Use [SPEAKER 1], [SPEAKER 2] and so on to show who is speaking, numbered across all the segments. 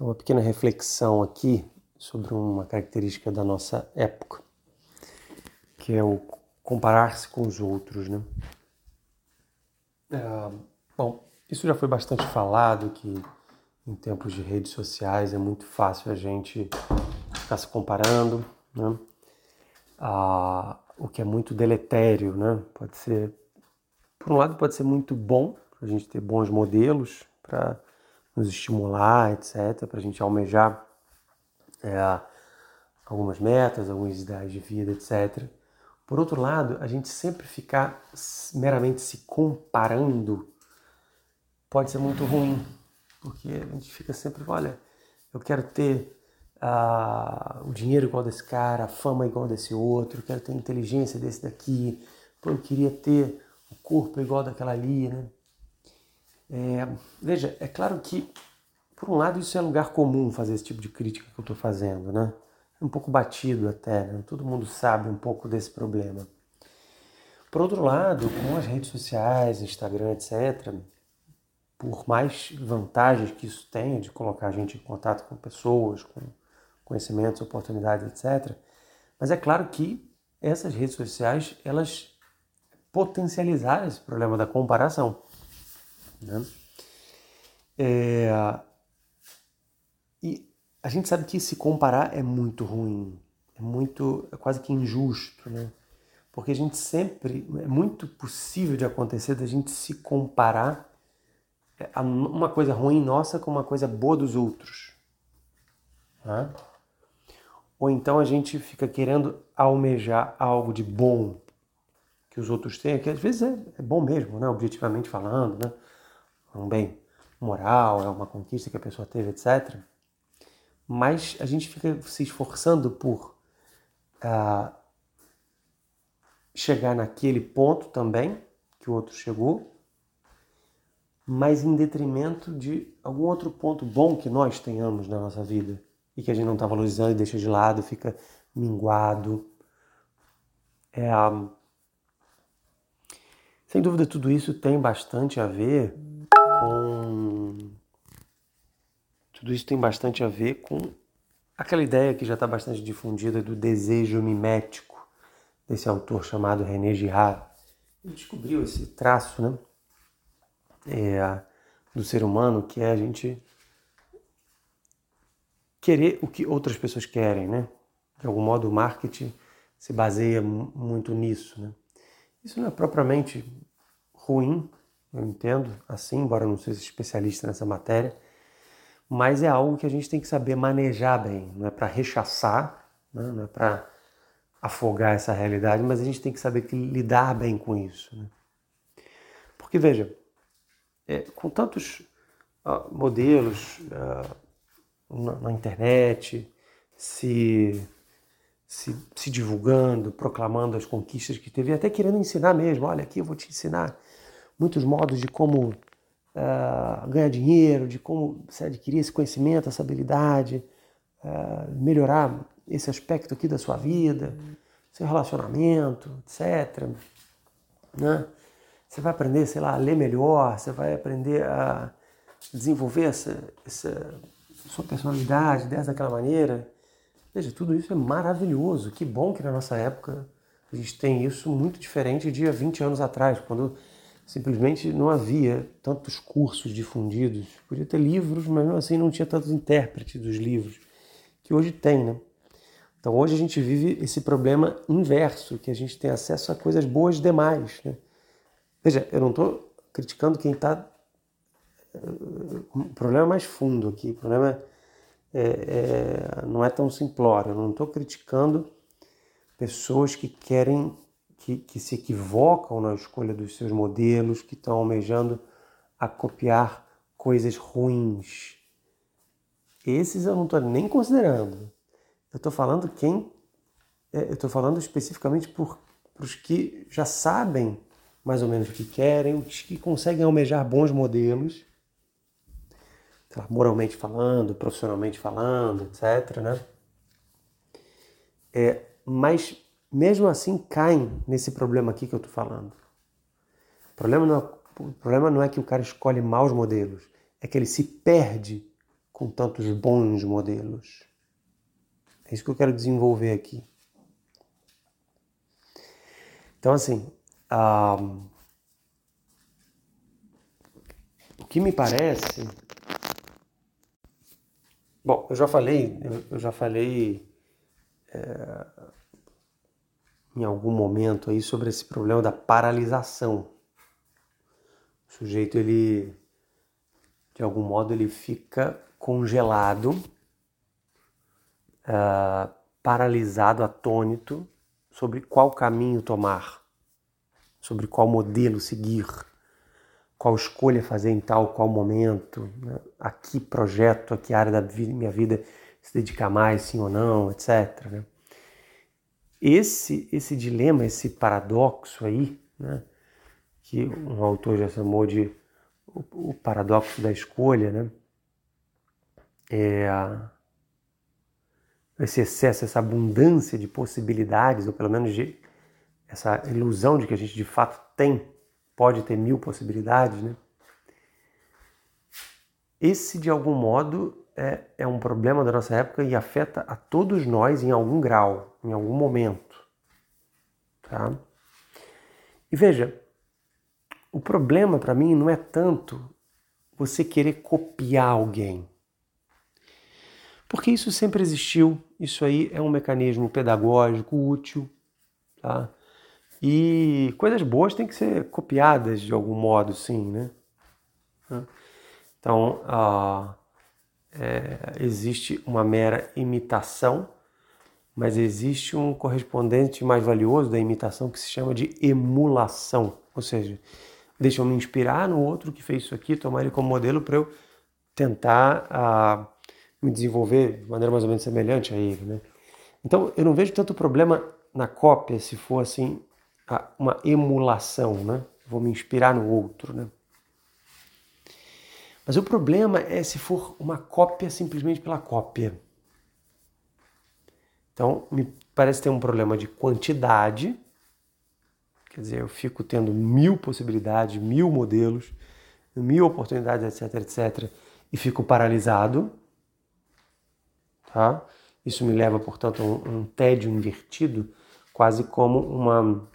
[SPEAKER 1] Então, uma pequena reflexão aqui sobre uma característica da nossa época, que é o comparar-se com os outros, né? É, bom, isso já foi bastante falado, que em tempos de redes sociais é muito fácil a gente ficar se comparando, né? Ah, o que é muito deletério, né? Pode ser, por um lado, pode ser muito bom, a gente ter bons modelos para nos estimular, etc., para a gente almejar é, algumas metas, algumas ideias de vida, etc. Por outro lado, a gente sempre ficar meramente se comparando pode ser muito ruim, porque a gente fica sempre, olha, eu quero ter uh, o dinheiro igual desse cara, a fama igual desse outro, quero ter a inteligência desse daqui, eu queria ter o corpo igual daquela ali, né? É, veja, é claro que, por um lado, isso é lugar comum fazer esse tipo de crítica que eu estou fazendo, né? É um pouco batido até, né? Todo mundo sabe um pouco desse problema. Por outro lado, com as redes sociais, Instagram, etc., por mais vantagens que isso tenha de colocar a gente em contato com pessoas, com conhecimentos, oportunidades, etc., mas é claro que essas redes sociais, elas potencializaram esse problema da comparação. Né? É, e a gente sabe que se comparar é muito ruim, é muito, é quase que injusto, né? Porque a gente sempre, é muito possível de acontecer da gente se comparar é, uma coisa ruim nossa com uma coisa boa dos outros. Né? Ou então a gente fica querendo almejar algo de bom que os outros têm, que às vezes é, é bom mesmo, né? objetivamente falando, né? Um bem moral, é uma conquista que a pessoa teve, etc. Mas a gente fica se esforçando por uh, chegar naquele ponto também que o outro chegou, mas em detrimento de algum outro ponto bom que nós tenhamos na nossa vida e que a gente não está valorizando e deixa de lado, fica minguado. É, sem dúvida, tudo isso tem bastante a ver Tudo isso tem bastante a ver com aquela ideia que já está bastante difundida do desejo mimético desse autor chamado René Girard. Ele descobriu esse traço né, é, do ser humano que é a gente querer o que outras pessoas querem, né? De algum modo o marketing se baseia muito nisso, né? Isso não é propriamente ruim, eu entendo assim, embora não seja especialista nessa matéria, mas é algo que a gente tem que saber manejar bem, não é para rechaçar, né? não é para afogar essa realidade, mas a gente tem que saber que lidar bem com isso. Né? Porque veja, é, com tantos uh, modelos uh, na, na, internet, se, se, se divulgando, proclamando as conquistas que teve, até querendo ensinar mesmo, olha aqui eu vou te ensinar muitos modos de como uh, ganhar dinheiro, de como se adquirir esse conhecimento, essa habilidade, uh, melhorar esse aspecto aqui da sua vida, seu relacionamento, etc. Né? Você vai aprender, sei lá, a ler melhor, você vai aprender a desenvolver essa, essa sua personalidade dessa daquela maneira. Veja, tudo isso é maravilhoso. Que bom que na nossa época a gente tem isso muito diferente de há 20 anos atrás, quando simplesmente não havia tantos cursos difundidos. Podia ter livros, mas mesmo assim não tinha tantos intérpretes dos livros que hoje tem, né? Então hoje a gente vive esse problema inverso, que a gente tem acesso a coisas boas demais. Né? Veja, eu não estou criticando quem está. O problema é mais fundo aqui, o problema é, é, não é tão simplório. Eu não estou criticando pessoas que querem que, que se equivocam na escolha dos seus modelos, que estão almejando a copiar coisas ruins. Esses eu não estou nem considerando. Eu estou falando quem. É, eu estou falando especificamente para os que já sabem mais ou menos o que querem, os que conseguem almejar bons modelos, moralmente falando, profissionalmente falando, etc. Né? É, mas mesmo assim caem nesse problema aqui que eu estou falando. O problema, não é, o problema não é que o cara escolhe maus modelos, é que ele se perde com tantos bons modelos? É isso que eu quero desenvolver aqui. Então, assim, o que me parece. Bom, eu já falei, eu já falei é, em algum momento aí sobre esse problema da paralisação. O sujeito, ele, de algum modo, ele fica congelado, uh, paralisado, atônito sobre qual caminho tomar, sobre qual modelo seguir, qual escolha fazer em tal qual momento, né? a que projeto, a que área da minha vida se dedicar mais, sim ou não, etc. Né? Esse, esse dilema, esse paradoxo aí, né? que um autor já chamou de o, o paradoxo da escolha, né? É, esse excesso, essa abundância de possibilidades, ou pelo menos de essa ilusão de que a gente de fato tem, pode ter mil possibilidades, né? Esse, de algum modo, é, é um problema da nossa época e afeta a todos nós em algum grau, em algum momento. Tá? E veja, o problema para mim não é tanto você querer copiar alguém. Porque isso sempre existiu, isso aí é um mecanismo pedagógico útil, tá? E coisas boas têm que ser copiadas de algum modo, sim, né? Então, ah, é, existe uma mera imitação, mas existe um correspondente mais valioso da imitação que se chama de emulação, ou seja, deixa eu me inspirar no outro que fez isso aqui, tomar ele como modelo para eu tentar ah, me desenvolver de maneira mais ou menos semelhante a ele, né? Então, eu não vejo tanto problema na cópia se for assim uma emulação, né? Vou me inspirar no outro, né? Mas o problema é se for uma cópia simplesmente pela cópia. Então, me parece ter um problema de quantidade, quer dizer, eu fico tendo mil possibilidades, mil modelos, mil oportunidades, etc, etc, e fico paralisado. Tá? Isso me leva, portanto, a um, um tédio invertido, quase como uma,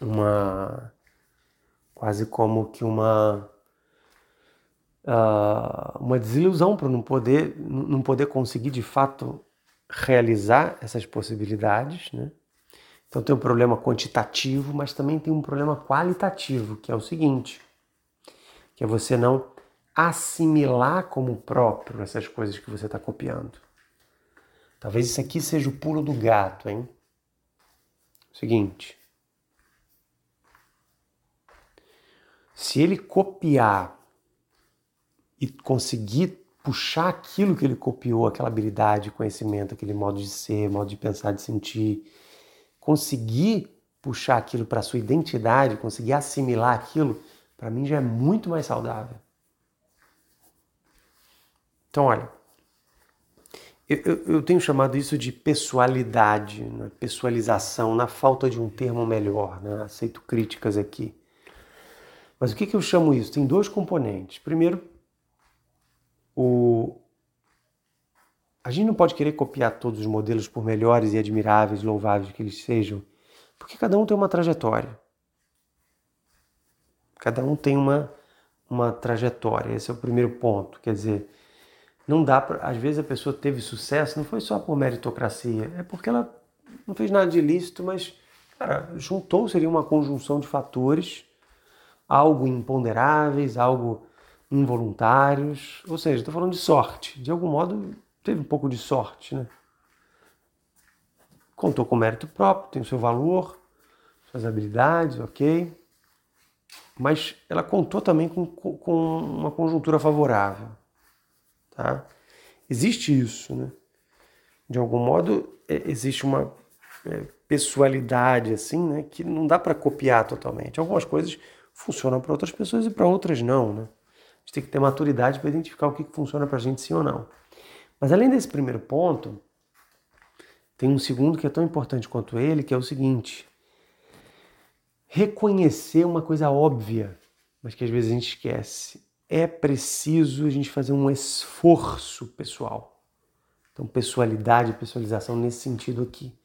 [SPEAKER 1] uma, quase como que uma, uh, uma desilusão para não poder, não poder conseguir de fato realizar essas possibilidades, né? Então tem um problema quantitativo, mas também tem um problema qualitativo, que é o seguinte, que é você não assimilar como próprio essas coisas que você está copiando. Talvez isso aqui seja o pulo do gato, hein? Seguinte. Se ele copiar e conseguir puxar aquilo que ele copiou, aquela habilidade, conhecimento, aquele modo de ser, modo de pensar, de sentir, conseguir puxar aquilo para sua identidade, conseguir assimilar aquilo, para mim já é muito mais saudável. Então, olha, eu, eu, eu tenho chamado isso de pessoalidade, né? pessoalização, na falta de um termo melhor, né? aceito críticas aqui. Mas o que, que eu chamo isso? Tem dois componentes. Primeiro, o... a gente não pode querer copiar todos os modelos, por melhores e admiráveis, louváveis que eles sejam, porque cada um tem uma trajetória. Cada um tem uma, uma trajetória. Esse é o primeiro ponto. Quer dizer, não dá para. Às vezes a pessoa teve sucesso, não foi só por meritocracia, é porque ela não fez nada de ilícito, mas, cara, juntou, seria uma conjunção de fatores, algo imponderáveis, algo involuntários, ou seja, estou falando de sorte. De algum modo, teve um pouco de sorte, né? Contou com mérito próprio, tem o seu valor, suas habilidades, ok. Mas ela contou também com, com uma conjuntura favorável. Tá? Existe isso, né? De algum modo, é, existe uma é, pessoalidade assim, né, que não dá para copiar totalmente. Algumas coisas funcionam para outras pessoas e para outras não, né? A gente tem que ter maturidade para identificar o que, funciona para a gente sim ou não. Mas além desse primeiro ponto, tem um segundo que é tão importante quanto ele, que é o seguinte: reconhecer uma coisa óbvia, mas que às vezes a gente esquece é preciso a gente fazer um esforço pessoal. Então, pessoalidade, pessoalização nesse sentido aqui.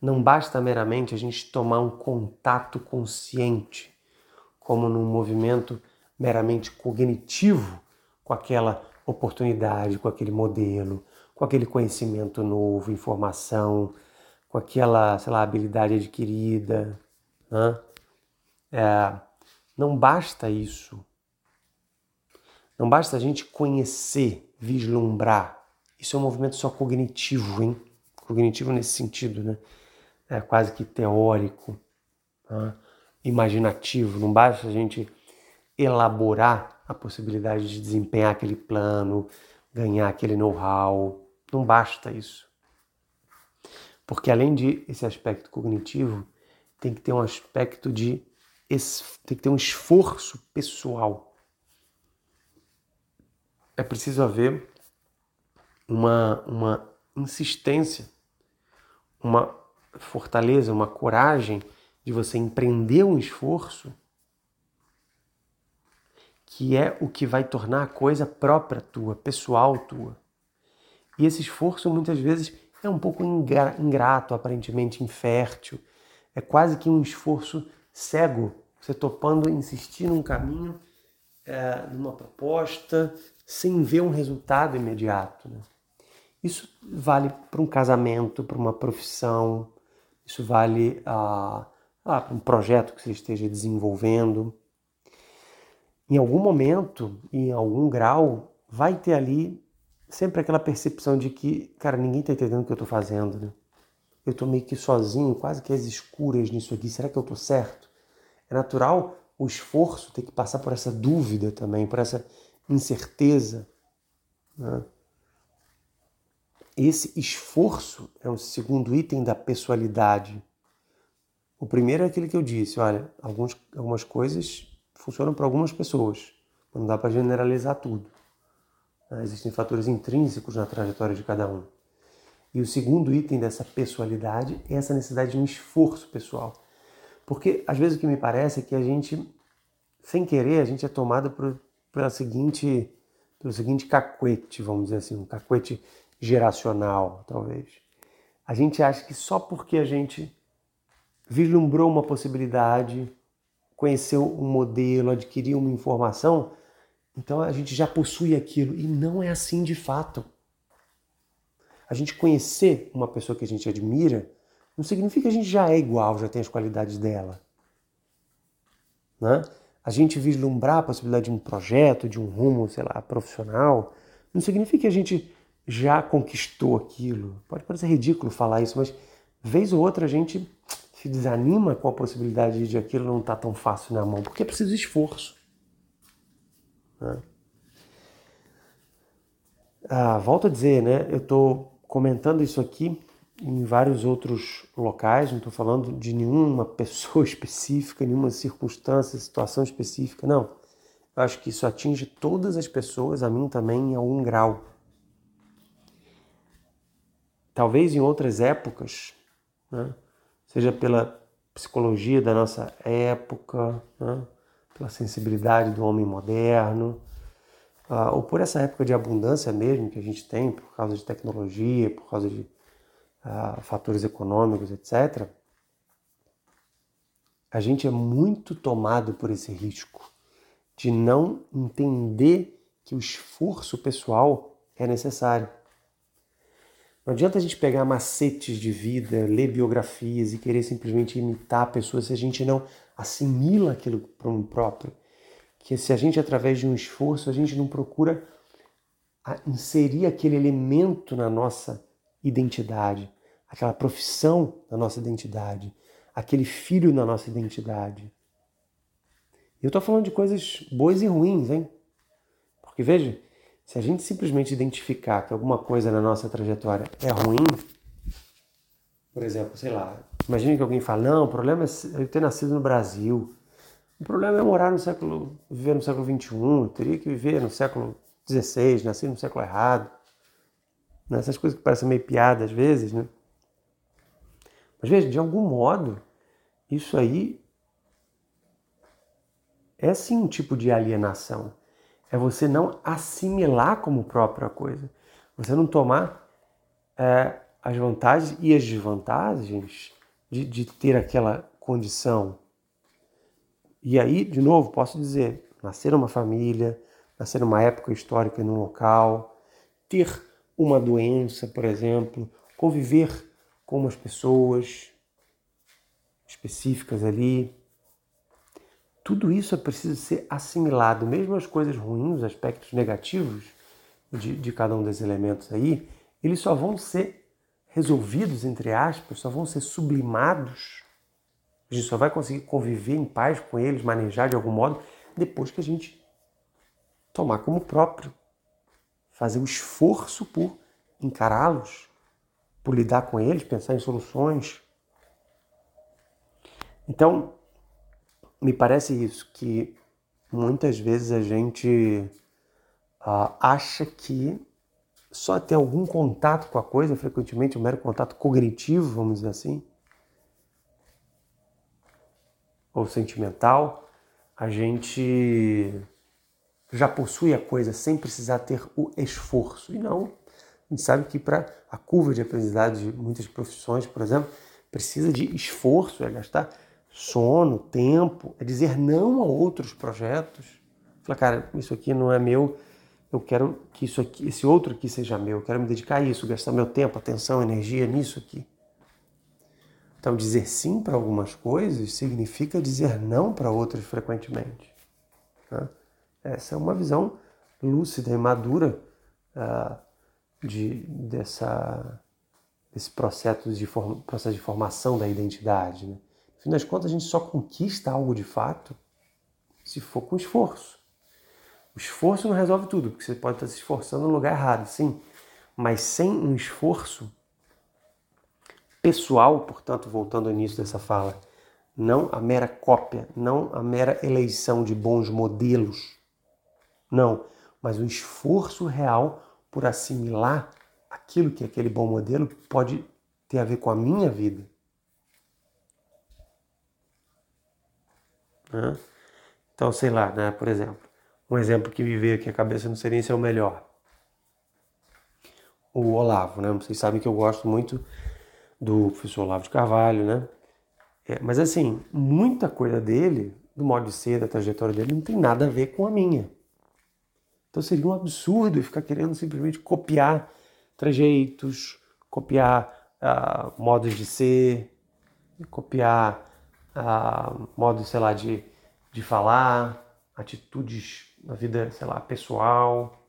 [SPEAKER 1] Não basta meramente a gente tomar um contato consciente, como num movimento meramente cognitivo com aquela oportunidade, com aquele modelo, com aquele conhecimento novo, informação, com aquela, sei lá, habilidade adquirida. Né? É, não basta isso. Não basta a gente conhecer, vislumbrar. Isso é um movimento só cognitivo, hein? Cognitivo nesse sentido, né? É quase que teórico, né? imaginativo. Não basta a gente elaborar a possibilidade de desempenhar aquele plano, ganhar aquele know-how. Não basta isso. Porque além de esse aspecto cognitivo, tem que ter um aspecto de tem que ter um esforço pessoal. É preciso haver uma, uma insistência, uma fortaleza, uma coragem de você empreender um esforço que é o que vai tornar a coisa própria tua, pessoal tua. E esse esforço muitas vezes é um pouco ingrato, aparentemente infértil, é quase que um esforço cego, você topando insistir num caminho, é, numa proposta, sem ver um resultado imediato. Né? Isso vale para um casamento, para uma profissão, isso vale ah, ah, para um projeto que você esteja desenvolvendo. Em algum momento, em algum grau, vai ter ali sempre aquela percepção de que, cara, ninguém está entendendo o que eu estou fazendo, né? Eu estou meio que sozinho, quase que às escuras nisso aqui. Será que eu estou certo? É natural o esforço ter que passar por essa dúvida também, por essa incerteza. Né? Esse esforço é o segundo item da pessoalidade. O primeiro é aquele que eu disse, olha, alguns, algumas coisas funcionam para algumas pessoas, não dá para generalizar tudo. Né? Existem fatores intrínsecos na trajetória de cada um. E o segundo item dessa pessoalidade é essa necessidade de um esforço pessoal. Porque às vezes o que me parece é que a gente, sem querer, a gente é tomado por, pela seguinte, pelo seguinte cacuete, vamos dizer assim, um cacuete geracional, talvez. A gente acha que só porque a gente vislumbrou uma possibilidade, conheceu um modelo, adquiriu uma informação, então a gente já possui aquilo. E não é assim de fato. A gente conhecer uma pessoa que a gente admira não significa que a gente já é igual, já tem as qualidades dela. Né? A gente vislumbrar a possibilidade de um projeto, de um rumo, sei lá, profissional, não significa que a gente já conquistou aquilo. Pode parecer ridículo falar isso, mas vez ou outra a gente se desanima com a possibilidade de aquilo não estar tá tão fácil na mão, porque é preciso esforço. Né? Ah, volto a dizer, né? Eu estou comentando isso aqui em vários outros locais, não estou falando de nenhuma pessoa específica, nenhuma circunstância, situação específica, não. Eu acho que isso atinge todas as pessoas, a mim também, em algum grau. Talvez em outras épocas, né? Seja pela psicologia da nossa época, né? pela sensibilidade do homem moderno, uh, ou por essa época de abundância mesmo que a gente tem, por causa de tecnologia, por causa de uh, fatores econômicos, etc., a gente é muito tomado por esse risco de não entender que o esforço pessoal é necessário. Não adianta a gente pegar macetes de vida, ler biografias e querer simplesmente imitar pessoas se a gente não assimila aquilo para um próprio. Que se a gente, através de um esforço, a gente não procura inserir aquele elemento na nossa identidade, aquela profissão na nossa identidade, aquele filho na nossa identidade. E eu estou falando de coisas boas e ruins, hein? Porque veja, se a gente simplesmente identificar que alguma coisa na nossa trajetória é ruim, por exemplo, sei lá, imagine que alguém fala, não, o problema é eu ter nascido no Brasil. O problema é morar no século, viver no século XXI, eu teria que viver no século XVI, nascer no século errado. Né? Essas coisas que parecem meio piada às vezes, né? Mas veja, de algum modo, isso aí é sim um tipo de alienação. É você não assimilar como própria coisa. Você não tomar é, as vantagens e as desvantagens de, de ter aquela condição. E aí, de novo, posso dizer, nascer numa família, nascer numa época histórica e num local, ter uma doença, por exemplo, conviver com umas pessoas específicas ali. Tudo isso é preciso ser assimilado, mesmo as coisas ruins, os aspectos negativos de, de cada um desses elementos aí, eles só vão ser resolvidos, entre aspas, só vão ser sublimados. A gente só vai conseguir conviver em paz com eles, manejar de algum modo, depois que a gente tomar como próprio, fazer o esforço por encará-los, por lidar com eles, pensar em soluções. Então, me parece isso, que muitas vezes a gente uh, acha que só ter algum contato com a coisa, frequentemente um mero contato cognitivo, vamos dizer assim, ou sentimental, a gente já possui a coisa sem precisar ter o esforço. E não, a gente sabe que para a curva de aprendizagem de muitas profissões, por exemplo, precisa de esforço, é gastar sono, tempo, é dizer não a outros projetos. Falar, cara, isso aqui não é meu, eu quero que isso aqui, esse outro aqui seja meu, eu quero me dedicar a isso, gastar meu tempo, atenção, energia nisso aqui. Então, dizer sim para algumas coisas significa dizer não para outras frequentemente. Né? Essa é uma visão lúcida e madura uh, de, dessa, desse processo de, form, processo de formação da identidade. Né? Fim das contas, a gente só conquista algo de fato se for com esforço. O esforço não resolve tudo, porque você pode estar se esforçando no lugar errado, sim, mas sem um esforço pessoal, portanto, voltando ao início dessa fala, não a mera cópia, não a mera eleição de bons modelos não, mas um esforço real por assimilar aquilo que aquele bom modelo pode ter a ver com a minha vida. Então, sei lá, né? por exemplo, um exemplo que me veio aqui à cabeça, não sei nem se é o melhor. O Olavo, né? Vocês sabem que eu gosto muito do professor Olavo de Carvalho, né? É, mas assim, muita coisa dele, do modo de ser, da trajetória dele, não tem nada a ver com a minha. Então seria um absurdo ficar querendo simplesmente copiar trejeitos, copiar uh, modos de ser, copiar modos, sei lá, de, de falar, atitudes na vida, sei lá, pessoal.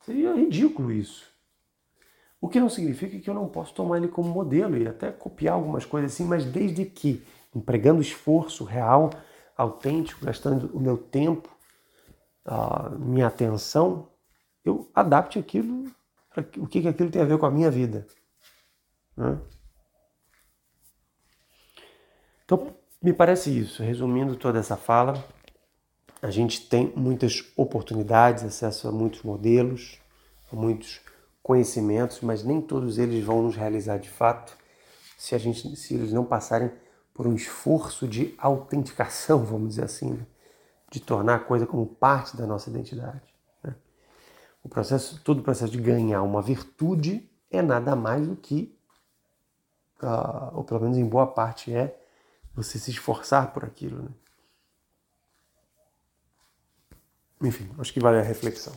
[SPEAKER 1] Seria ridículo isso. O que não significa que eu não posso tomar ele como modelo e até copiar algumas coisas assim, mas desde que empregando esforço real, autêntico, gastando o meu tempo a minha atenção, eu adapte aquilo, o que, que aquilo tem a ver com a minha vida. Né? Então, me parece isso. Resumindo toda essa fala, a gente tem muitas oportunidades, acesso a muitos modelos, a muitos conhecimentos, mas nem todos eles vão nos realizar de fato se, a gente, se eles não passarem por um esforço de autenticação, vamos dizer assim. Né? de tornar a coisa como parte da nossa identidade. Né? O processo, todo o processo de ganhar uma virtude é nada mais do que, uh, ou pelo menos em boa parte é, você se esforçar por aquilo. Né? Enfim, acho que vale a reflexão.